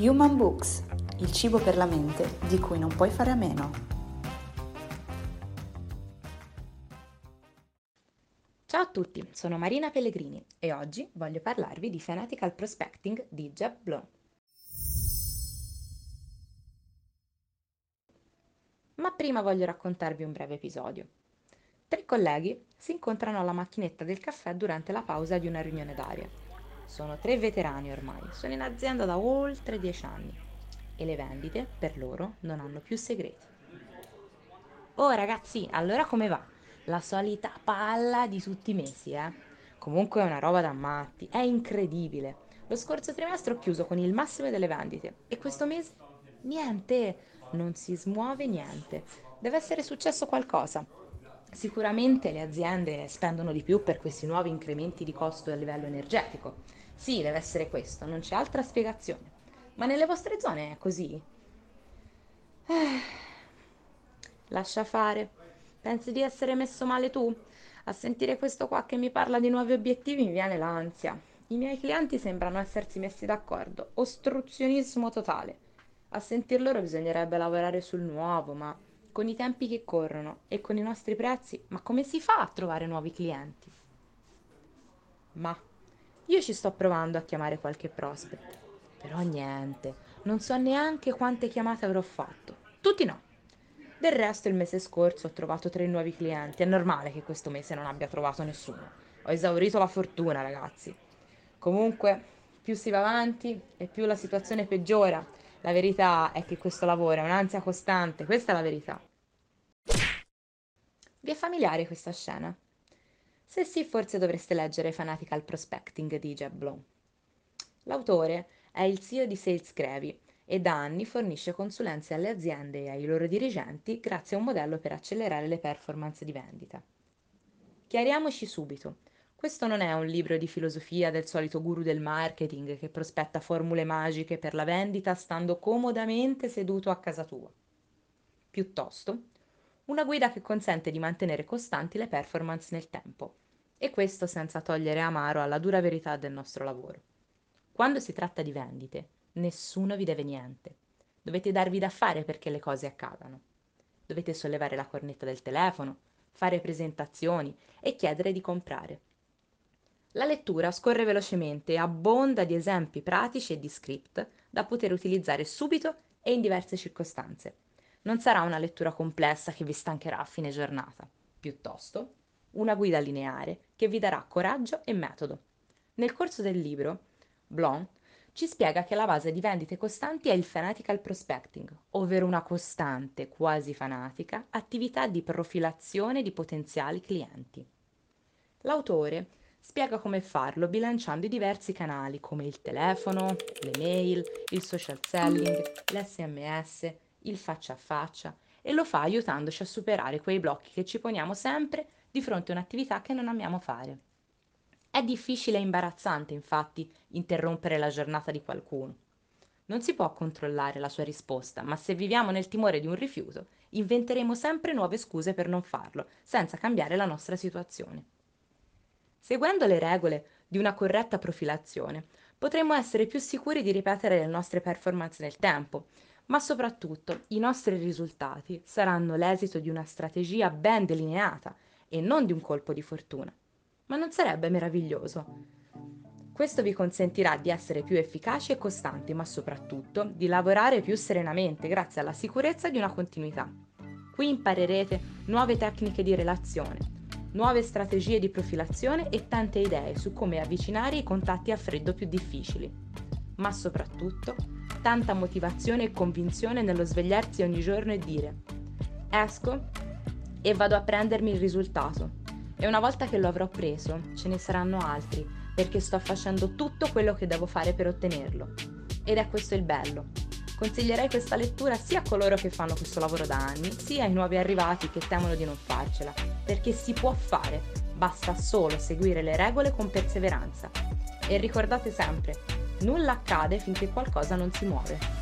Human Books, il cibo per la mente di cui non puoi fare a meno. Ciao a tutti, sono Marina Pellegrini e oggi voglio parlarvi di Fanatical Prospecting di Jeb Blow. Ma prima voglio raccontarvi un breve episodio. Tre colleghi si incontrano alla macchinetta del caffè durante la pausa di una riunione d'aria sono tre veterani ormai, sono in azienda da oltre dieci anni e le vendite per loro non hanno più segreti. Oh ragazzi, allora come va? La solita palla di tutti i mesi, eh? Comunque è una roba da matti, è incredibile. Lo scorso trimestre ho chiuso con il massimo delle vendite e questo mese niente, non si smuove niente. Deve essere successo qualcosa. Sicuramente le aziende spendono di più per questi nuovi incrementi di costo a livello energetico sì, deve essere questo, non c'è altra spiegazione. Ma nelle vostre zone è così? Eh, lascia fare. Pensi di essere messo male tu? A sentire questo qua che mi parla di nuovi obiettivi mi viene l'ansia. I miei clienti sembrano essersi messi d'accordo. Ostruzionismo totale. A sentir loro bisognerebbe lavorare sul nuovo, ma con i tempi che corrono e con i nostri prezzi, ma come si fa a trovare nuovi clienti? Ma io ci sto provando a chiamare qualche prospect, però niente, non so neanche quante chiamate avrò fatto. Tutti no. Del resto il mese scorso ho trovato tre nuovi clienti, è normale che questo mese non abbia trovato nessuno. Ho esaurito la fortuna, ragazzi. Comunque, più si va avanti e più la situazione peggiora. La verità è che questo lavoro è un'ansia costante, questa è la verità. Vi è familiare questa scena? Se sì, forse dovreste leggere Fanatical Prospecting di Jeb Blow. L'autore è il CEO di Sales Crevi e da anni fornisce consulenze alle aziende e ai loro dirigenti grazie a un modello per accelerare le performance di vendita. Chiariamoci subito, questo non è un libro di filosofia del solito guru del marketing che prospetta formule magiche per la vendita stando comodamente seduto a casa tua. Piuttosto, una guida che consente di mantenere costanti le performance nel tempo. E questo senza togliere amaro alla dura verità del nostro lavoro. Quando si tratta di vendite, nessuno vi deve niente. Dovete darvi da fare perché le cose accadano. Dovete sollevare la cornetta del telefono, fare presentazioni e chiedere di comprare. La lettura scorre velocemente e abbonda di esempi pratici e di script da poter utilizzare subito e in diverse circostanze non sarà una lettura complessa che vi stancherà a fine giornata, piuttosto una guida lineare che vi darà coraggio e metodo. Nel corso del libro, Blon ci spiega che la base di vendite costanti è il fanatical prospecting, ovvero una costante, quasi fanatica, attività di profilazione di potenziali clienti. L'autore spiega come farlo bilanciando i diversi canali come il telefono, le mail, il social selling, l'SMS, il faccia a faccia e lo fa aiutandoci a superare quei blocchi che ci poniamo sempre di fronte a un'attività che non amiamo fare. È difficile e imbarazzante, infatti, interrompere la giornata di qualcuno. Non si può controllare la sua risposta, ma se viviamo nel timore di un rifiuto, inventeremo sempre nuove scuse per non farlo, senza cambiare la nostra situazione. Seguendo le regole di una corretta profilazione, potremmo essere più sicuri di ripetere le nostre performance nel tempo ma soprattutto i nostri risultati saranno l'esito di una strategia ben delineata e non di un colpo di fortuna. Ma non sarebbe meraviglioso? Questo vi consentirà di essere più efficaci e costanti, ma soprattutto di lavorare più serenamente grazie alla sicurezza di una continuità. Qui imparerete nuove tecniche di relazione, nuove strategie di profilazione e tante idee su come avvicinare i contatti a freddo più difficili. Ma soprattutto tanta motivazione e convinzione nello svegliarsi ogni giorno e dire esco e vado a prendermi il risultato. E una volta che lo avrò preso, ce ne saranno altri, perché sto facendo tutto quello che devo fare per ottenerlo. Ed è questo il bello. Consiglierei questa lettura sia a coloro che fanno questo lavoro da anni, sia ai nuovi arrivati che temono di non farcela, perché si può fare, basta solo seguire le regole con perseveranza. E ricordate sempre, Nulla accade finché qualcosa non si muove.